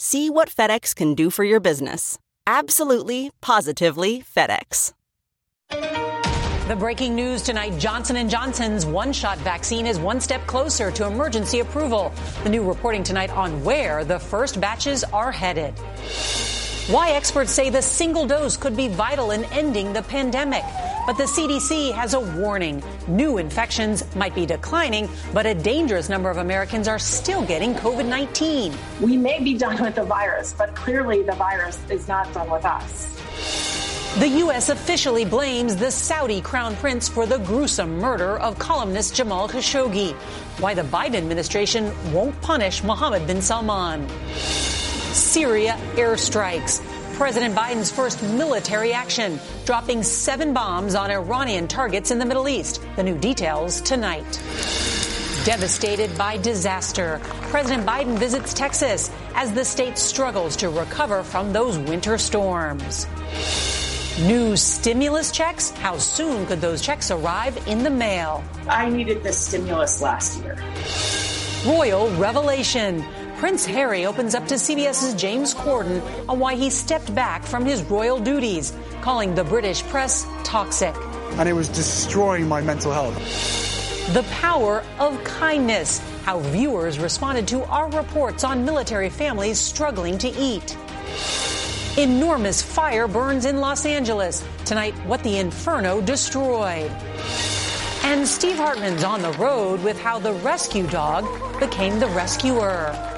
See what FedEx can do for your business. Absolutely, positively FedEx. The breaking news tonight, Johnson & Johnson's one-shot vaccine is one step closer to emergency approval. The new reporting tonight on where the first batches are headed. Why experts say the single dose could be vital in ending the pandemic. But the CDC has a warning. New infections might be declining, but a dangerous number of Americans are still getting COVID-19. We may be done with the virus, but clearly the virus is not done with us. The U.S. officially blames the Saudi crown prince for the gruesome murder of columnist Jamal Khashoggi. Why the Biden administration won't punish Mohammed bin Salman. Syria airstrikes. President Biden's first military action, dropping seven bombs on Iranian targets in the Middle East. The new details tonight. Devastated by disaster, President Biden visits Texas as the state struggles to recover from those winter storms. New stimulus checks? How soon could those checks arrive in the mail? I needed this stimulus last year. Royal revelation. Prince Harry opens up to CBS's James Corden on why he stepped back from his royal duties, calling the British press toxic. And it was destroying my mental health. The power of kindness. How viewers responded to our reports on military families struggling to eat. Enormous fire burns in Los Angeles. Tonight, what the inferno destroyed. And Steve Hartman's on the road with how the rescue dog became the rescuer.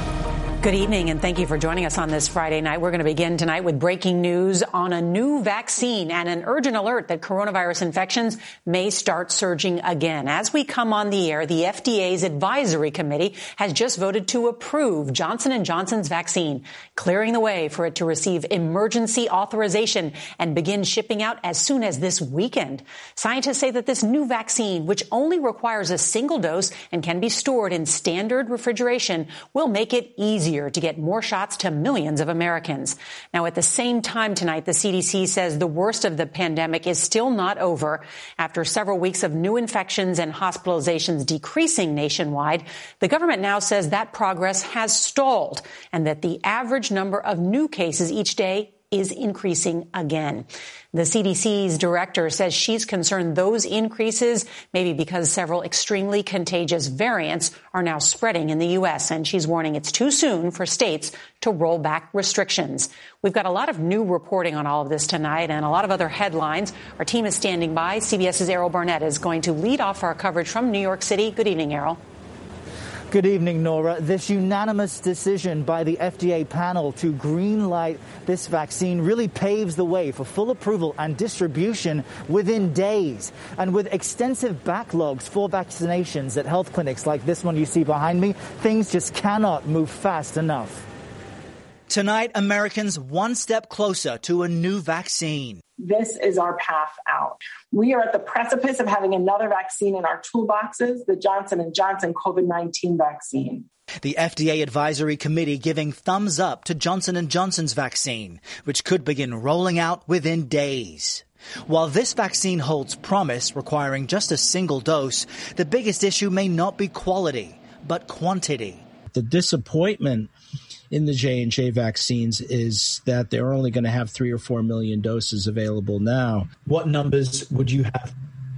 Good evening, and thank you for joining us on this Friday night. We're going to begin tonight with breaking news on a new vaccine and an urgent alert that coronavirus infections may start surging again. As we come on the air, the FDA's advisory committee has just voted to approve Johnson & Johnson's vaccine, clearing the way for it to receive emergency authorization and begin shipping out as soon as this weekend. Scientists say that this new vaccine, which only requires a single dose and can be stored in standard refrigeration, will make it easier easier to get more shots to millions of Americans. Now, at the same time tonight, the CDC says the worst of the pandemic is still not over. After several weeks of new infections and hospitalizations decreasing nationwide, the government now says that progress has stalled and that the average number of new cases each day is increasing again. The CDC's director says she's concerned those increases maybe because several extremely contagious variants are now spreading in the U.S. And she's warning it's too soon for states to roll back restrictions. We've got a lot of new reporting on all of this tonight and a lot of other headlines. Our team is standing by. CBS's Errol Barnett is going to lead off our coverage from New York City. Good evening, Errol. Good evening, Norah. This unanimous decision by the FDA panel to greenlight this vaccine really paves the way for full approval and distribution within days. And with extensive backlogs for vaccinations at health clinics like this one you see behind me, things just cannot move fast enough. Tonight, Americans one step closer to a new vaccine. This is our path out. We are at the precipice of having another vaccine in our toolboxes, the Johnson & Johnson COVID-19 vaccine. The FDA advisory committee giving thumbs up to Johnson & Johnson's vaccine, which could begin rolling out within days. While this vaccine holds promise, requiring just a single dose, the biggest issue may not be quality, but quantity. The disappointment in the J&J vaccines is that they're only going to have 3 or 4 million doses available now. What numbers would you have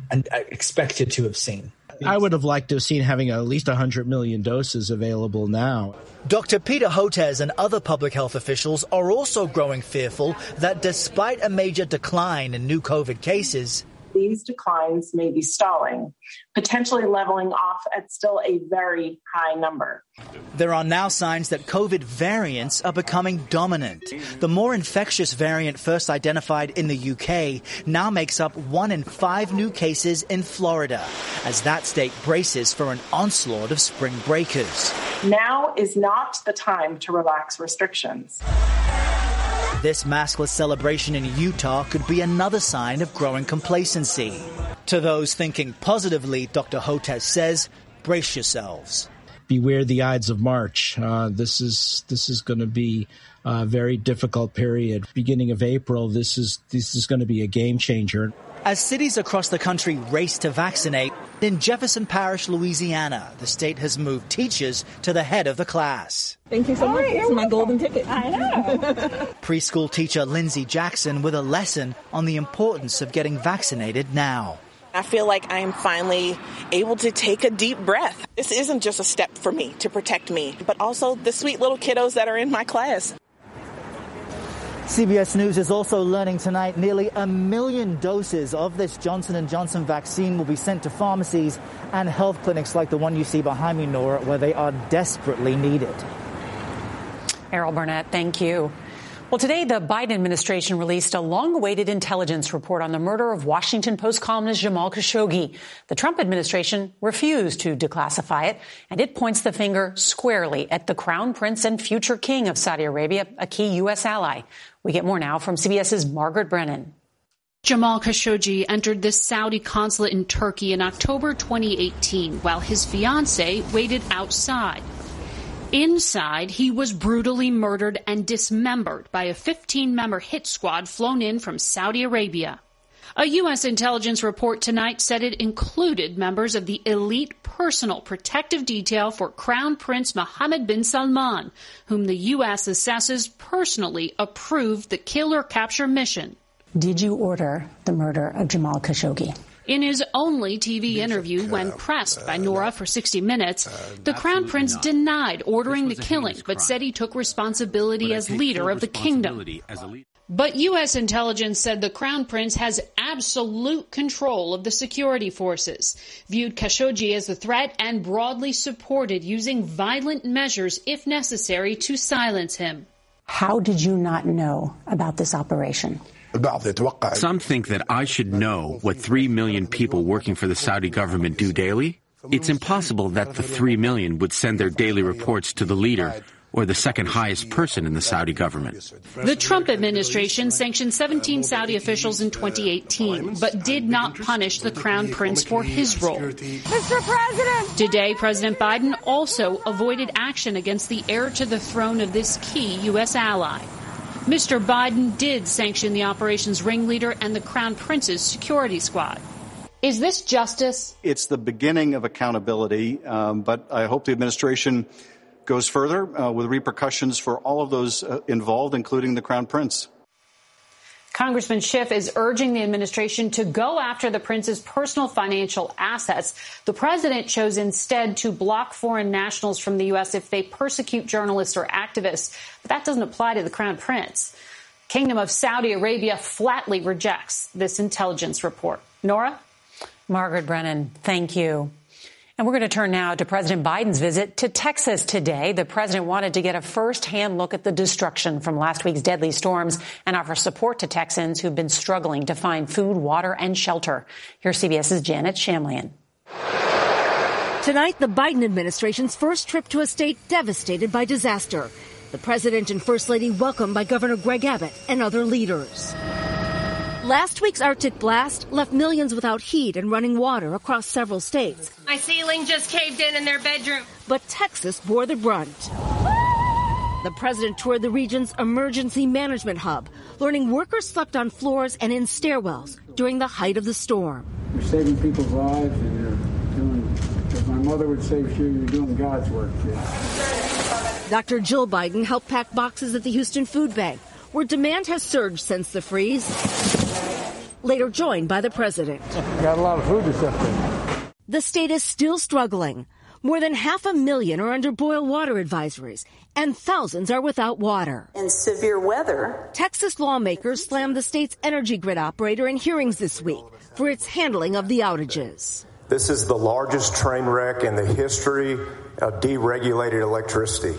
and uh, expected to have seen? I would have liked to have seen having at least 100 million doses available now. Dr. Peter Hotez and other public health officials are also growing fearful that despite a major decline in new COVID cases, these declines may be stalling, potentially leveling off at still a very high number. There are now signs that COVID variants are becoming dominant. The more infectious variant first identified in the UK now makes up one in five new cases in Florida, as that state braces for an onslaught of spring breakers. Now is not the time to relax restrictions. This maskless celebration in Utah could be another sign of growing complacency. To those thinking positively, Dr. Hotez says, brace yourselves. Beware the Ides of March. Uh, this is this is going to be a very difficult period. Beginning of April, this is this is going to be a game changer. As cities across the country race to vaccinate, in Jefferson Parish, Louisiana, the state has moved teachers to the head of the class. Thank you so much. This is my golden ticket. I know. Preschool teacher Lindsay Jackson with a lesson on the importance of getting vaccinated now. I feel like I am finally able to take a deep breath. This isn't just a step for me to protect me, but also the sweet little kiddos that are in my class. CBS News is also learning tonight nearly a million doses of this Johnson & Johnson vaccine will be sent to pharmacies and health clinics like the one you see behind me, Norah, where they are desperately needed. Errol Barnett, thank you. Well, today the Biden administration released a long-awaited intelligence report on the murder of Washington Post columnist Jamal Khashoggi. The Trump administration refused to declassify it, and it points the finger squarely at the crown prince and future king of Saudi Arabia, a key U.S. ally. We get more now from CBS's Margaret Brennan. Jamal Khashoggi entered the Saudi consulate in Turkey in October 2018 while his fiancee waited outside. Inside, he was brutally murdered and dismembered by a 15 member hit squad flown in from Saudi Arabia. A U.S. intelligence report tonight said it included members of the elite personal protective detail for Crown Prince Mohammed bin Salman, whom the U.S. assesses personally approved the kill or capture mission. Did you order the murder of Jamal Khashoggi? In his only TV interview, when pressed by Norah for 60 Minutes, the Crown Prince denied ordering the killing, but said he took responsibility as leader of the kingdom. But U.S. intelligence said the Crown Prince has absolute control of the security forces, viewed Khashoggi as a threat, and broadly supported using violent measures if necessary to silence him. How did you not know about this operation? Some think that I should know what 3 million people working for the Saudi government do daily. It's impossible that the 3 million would send their daily reports to the leader or the second highest person in the Saudi government. The Trump administration sanctioned 17 Saudi officials in 2018, but did not punish the crown prince for his role. Mr. President! Today, President Biden also avoided action against the heir to the throne of this key U.S. ally. Mr. Biden did sanction the operation's ringleader and the Crown Prince's security squad. Is this justice? It's the beginning of accountability, um, but I hope the administration goes further uh, with repercussions for all of those uh, involved, including the Crown Prince. Congressman Schiff is urging the administration to go after the prince's personal financial assets. The president chose instead to block foreign nationals from the U.S. if they persecute journalists or activists. But that doesn't apply to the crown prince. Kingdom of Saudi Arabia flatly rejects this intelligence report. Norah? Margaret Brennan, thank you. And we're going to turn now to President Biden's visit to Texas today. The president wanted to get a firsthand look at the destruction from last week's deadly storms and offer support to Texans who've been struggling to find food, water, and shelter. Here's CBS's Janet Shamlian. Tonight, the Biden administration's first trip to a state devastated by disaster. The president and first lady welcomed by Governor Greg Abbott and other leaders. Last week's Arctic blast left millions without heat and running water across several states. My ceiling just caved in in their bedroom. But Texas bore the brunt. The president toured the region's emergency management hub, learning workers slept on floors and in stairwells during the height of the storm. You're saving people's lives and you're doing, as my mother would say, sure you're doing God's work. Dr. Jill Biden helped pack boxes at the Houston Food Bank, where demand has surged since the freeze. Later joined by the president. Got a lot of food to sift The state is still struggling. More than half a million are under boil water advisories, and thousands are without water. In severe weather, Texas lawmakers slammed the state's energy grid operator in hearings this week for its handling of the outages. This is the largest train wreck in the history of deregulated electricity.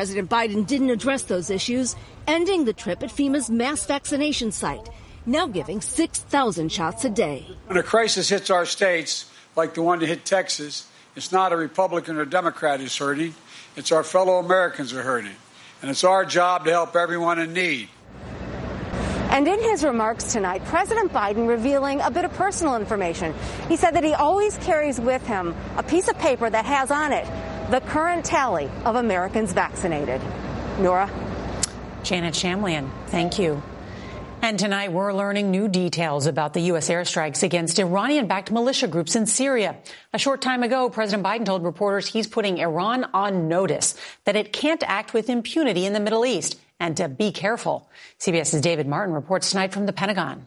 President Biden didn't address those issues, ending the trip at FEMA's mass vaccination site, now giving 6,000 shots a day. When a crisis hits our states, like the one that hit Texas, it's not a Republican or Democrat who's hurting, it's our fellow Americans who are hurting. And it's our job to help everyone in need. And in his remarks tonight, President Biden revealing a bit of personal information. He said that he always carries with him a piece of paper that has on it the current tally of Americans vaccinated. Norah? Janet Shamlian, thank you. And tonight we're learning new details about the U.S. airstrikes against Iranian-backed militia groups in Syria. A short time ago, President Biden told reporters he's putting Iran on notice that it can't act with impunity in the Middle East and to be careful. CBS's David Martin reports tonight from the Pentagon.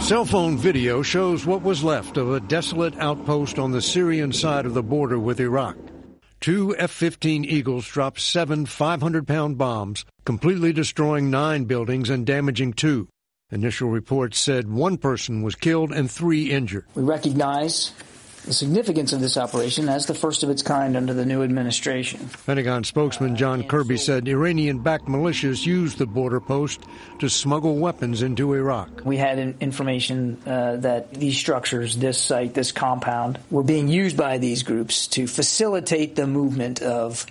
Cell phone video shows what was left of a desolate outpost on the Syrian side of the border with Iraq. Two F 15 Eagles dropped seven 500 pound bombs, completely destroying nine buildings and damaging two. Initial reports said one person was killed and three injured. We recognize the significance of this operation as the first of its kind under the new administration. Pentagon spokesman John Kirby said Iranian backed militias used the border post to smuggle weapons into Iraq. We had information uh, that these structures, this site, this compound, were being used by these groups to facilitate the movement of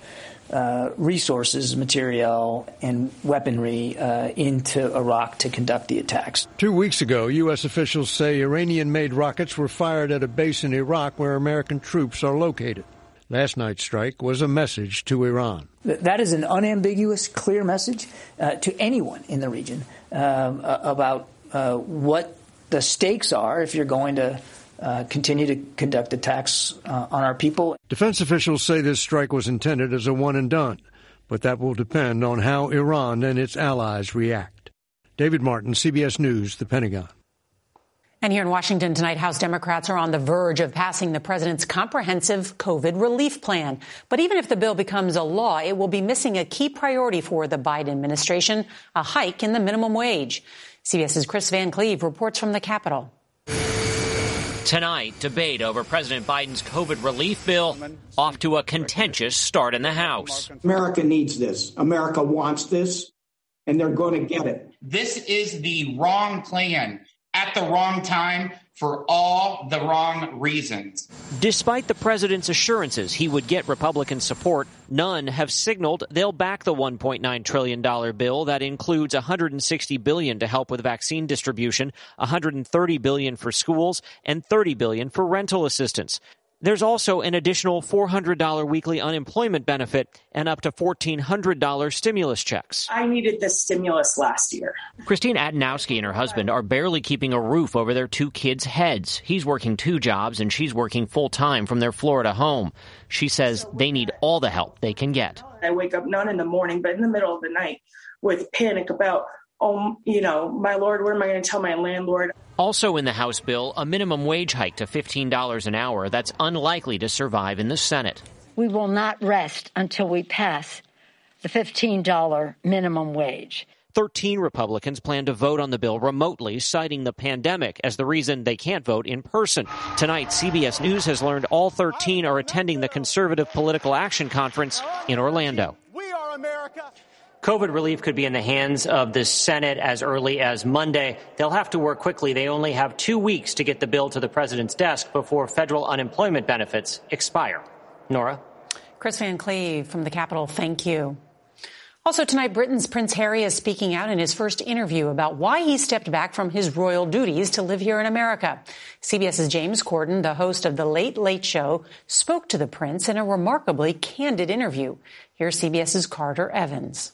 uh, resources, material, and weaponry uh, into Iraq to conduct the attacks. Two weeks ago, U.S. officials say Iranian made rockets were fired at a base in Iraq where American troops are located. Last night's strike was a message to Iran. That is an unambiguous, clear message uh, to anyone in the region um, about uh, what the stakes are if you're going to uh, continue to conduct attacks uh, on our people. Defense officials say this strike was intended as a one and done, but that will depend on how Iran and its allies react. David Martin, CBS News, The Pentagon. And here in Washington tonight, House Democrats are on the verge of passing the president's comprehensive COVID relief plan. But even if the bill becomes a law, it will be missing a key priority for the Biden administration, a hike in the minimum wage. CBS's Chris Van Cleave reports from the Capitol. Tonight, debate over President Biden's COVID relief bill off to a contentious start in the House. America needs this. America wants this, and they're going to get it. This is the wrong plan at the wrong time for all the wrong reasons. Despite the president's assurances he would get Republican support, none have signaled they'll back the 1.9 trillion dollar bill that includes 160 billion to help with vaccine distribution, 130 billion for schools, and 30 billion for rental assistance. There's also an additional $400 weekly unemployment benefit and up to $1,400 stimulus checks. I needed this stimulus last year. Christine Adamowski and her husband are barely keeping a roof over their two kids' heads. He's working two jobs and she's working full time from their Florida home. She says they need all the help they can get. I wake up not in the morning, but in the middle of the night with panic about, oh, you know, my Lord, what am I going to tell my landlord? Also in the House bill, a minimum wage hike to $15 an hour that's unlikely to survive in the Senate. We will not rest until we pass the $15 minimum wage. 13 Republicans plan to vote on the bill remotely, citing the pandemic as the reason they can't vote in person. Tonight, CBS News has learned all 13 are attending the Conservative Political Action Conference in Orlando. We are America. COVID relief could be in the hands of the Senate as early as Monday. They'll have to work quickly. They only have two weeks to get the bill to the president's desk before federal unemployment benefits expire. Norah? Chris Van Cleave from the Capitol, thank you. Also tonight, Britain's Prince Harry is speaking out in his first interview about why he stepped back from his royal duties to live here in America. CBS's James Corden, the host of The Late Late Show, spoke to the prince in a remarkably candid interview. Here's CBS's Carter Evans.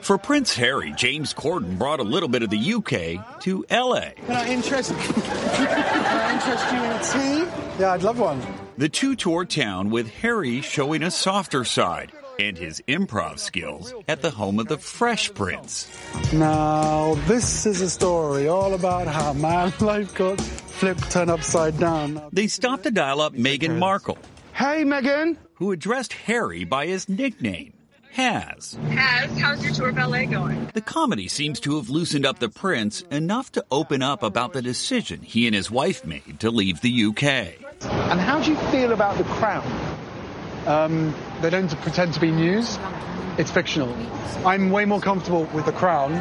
For Prince Harry, James Corden brought a little bit of the UK to LA. Can I interest, can I interest you in tea? Yeah, I'd love one. The two toured town with Harry showing a softer side and his improv skills at the home of the Fresh Prince. Now, this is a story all about how my life got flipped, turned upside down. They stopped to dial up Meghan Markle. Hey, Meghan! Who addressed Harry by his nickname. Has. Has, how's your tour of LA going? The comedy seems to have loosened up the prince enough to open up about the decision he and his wife made to leave the UK. And how do you feel about the crown? Um, they don't pretend to be news. It's fictional. I'm way more comfortable with the crown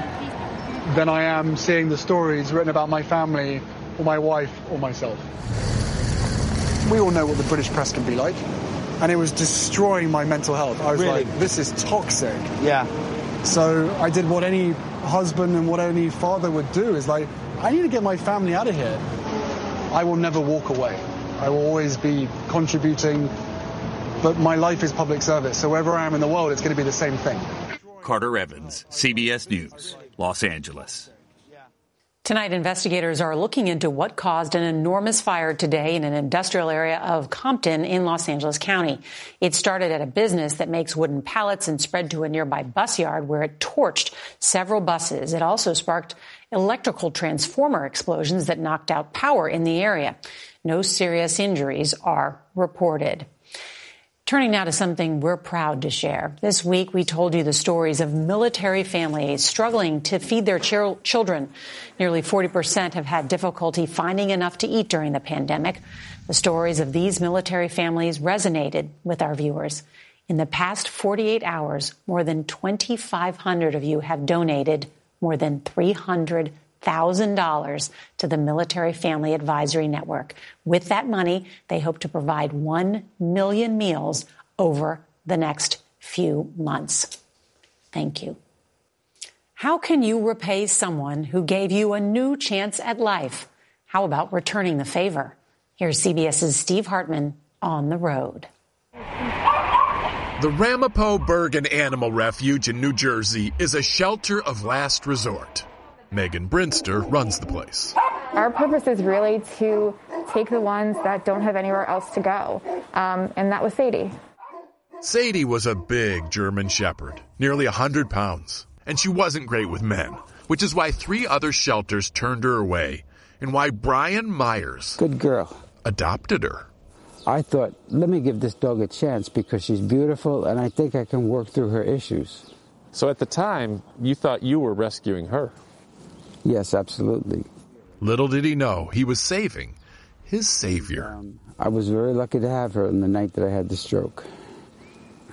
than I am seeing the stories written about my family or my wife or myself. We all know what the British press can be like and it was destroying my mental health. I was really? like, this is toxic. Yeah. So I did what any husband and what any father would do is like, I need to get my family out of here. I will never walk away. I will always be contributing, but my life is public service. So wherever I am in the world, it's going to be the same thing. Carter Evans, CBS News, Los Angeles. Tonight, investigators are looking into what caused an enormous fire today in an industrial area of Compton in Los Angeles County. It started at a business that makes wooden pallets and spread to a nearby bus yard where it torched several buses. It also sparked electrical transformer explosions that knocked out power in the area. No serious injuries are reported. Turning now to something we're proud to share. This week, we told you the stories of military families struggling to feed their ch- children. Nearly 40% have had difficulty finding enough to eat during the pandemic. The stories of these military families resonated with our viewers. In the past 48 hours, more than 2,500 of you have donated more than 300 $1,000 to the Military Family Advisory Network. With that money, they hope to provide 1 million meals over the next few months. Thank you. How can you repay someone who gave you a new chance at life? How about returning the favor? Here's CBS's Steve Hartman on the road. The Ramapo Bergen Animal Refuge in New Jersey is a shelter of last resort. Megan Brinster runs the place. Our purpose is really to take the ones that don't have anywhere else to go, um, and that was Sadie. Sadie was a big German Shepherd, nearly 100 pounds, and she wasn't great with men, which is why three other shelters turned her away, and why Brian Myers, good girl, adopted her. I thought, let me give this dog a chance because she's beautiful, and I think I can work through her issues. So at the time, you thought you were rescuing her. Yes, absolutely. Little did he know he was saving his savior. Um, I was very lucky to have her on the night that I had the stroke.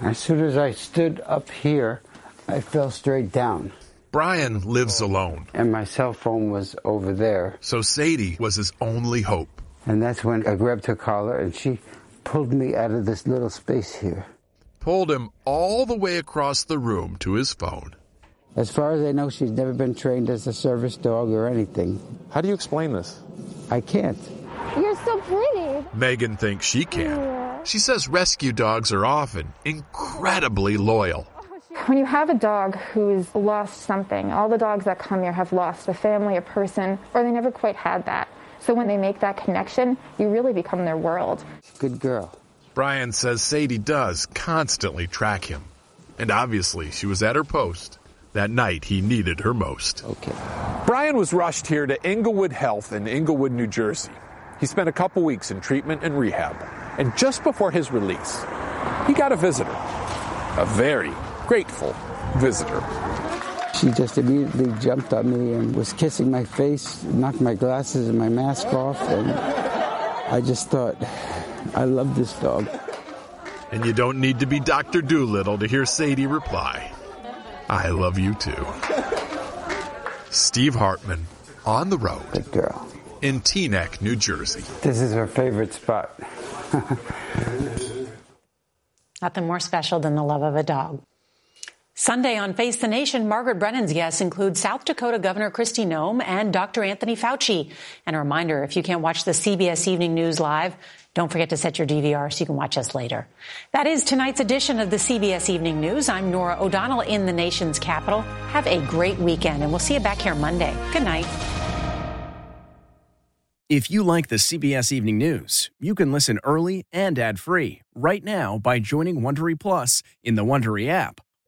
As soon as I stood up here, I fell straight down. Brian lives alone. And my cell phone was over there. So Sadie was his only hope. And that's when I grabbed her collar and she pulled me out of this little space here. Pulled him all the way across the room to his phone. As far as I know, she's never been trained as a service dog or anything. How do you explain this? I can't. You're so pretty. Megan thinks she can. Yeah. She says rescue dogs are often incredibly loyal. When you have a dog who's lost something, all the dogs that come here have lost a family, a person, or they never quite had that. So when they make that connection, you really become their world. Good girl. Brian says Sadie does constantly track him. And obviously, she was at her post that night he needed her most. Okay. Brian was rushed here to Englewood Health in Englewood, New Jersey. He spent a couple weeks in treatment and rehab. And just before his release, he got a visitor. A very grateful visitor. She just immediately jumped on me and was kissing my face, knocked my glasses and my mask off, and I just thought, I love this dog. And you don't need to be Dr. Dolittle to hear Sadie reply. I love you too. Steve Hartman on the road. Good girl. In Teaneck, New Jersey. This is her favorite spot. Nothing more special than the love of a dog. Sunday on Face the Nation, Margaret Brennan's guests include South Dakota Governor Kristi Noem and Dr. Anthony Fauci. And a reminder, if you can't watch the CBS Evening News live, don't forget to set your DVR so you can watch us later. That is tonight's edition of the CBS Evening News. I'm Norah O'Donnell in the nation's capital. Have a great weekend, and we'll see you back here Monday. Good night. If you like the CBS Evening News, you can listen early and ad-free right now by joining Wondery Plus in the Wondery app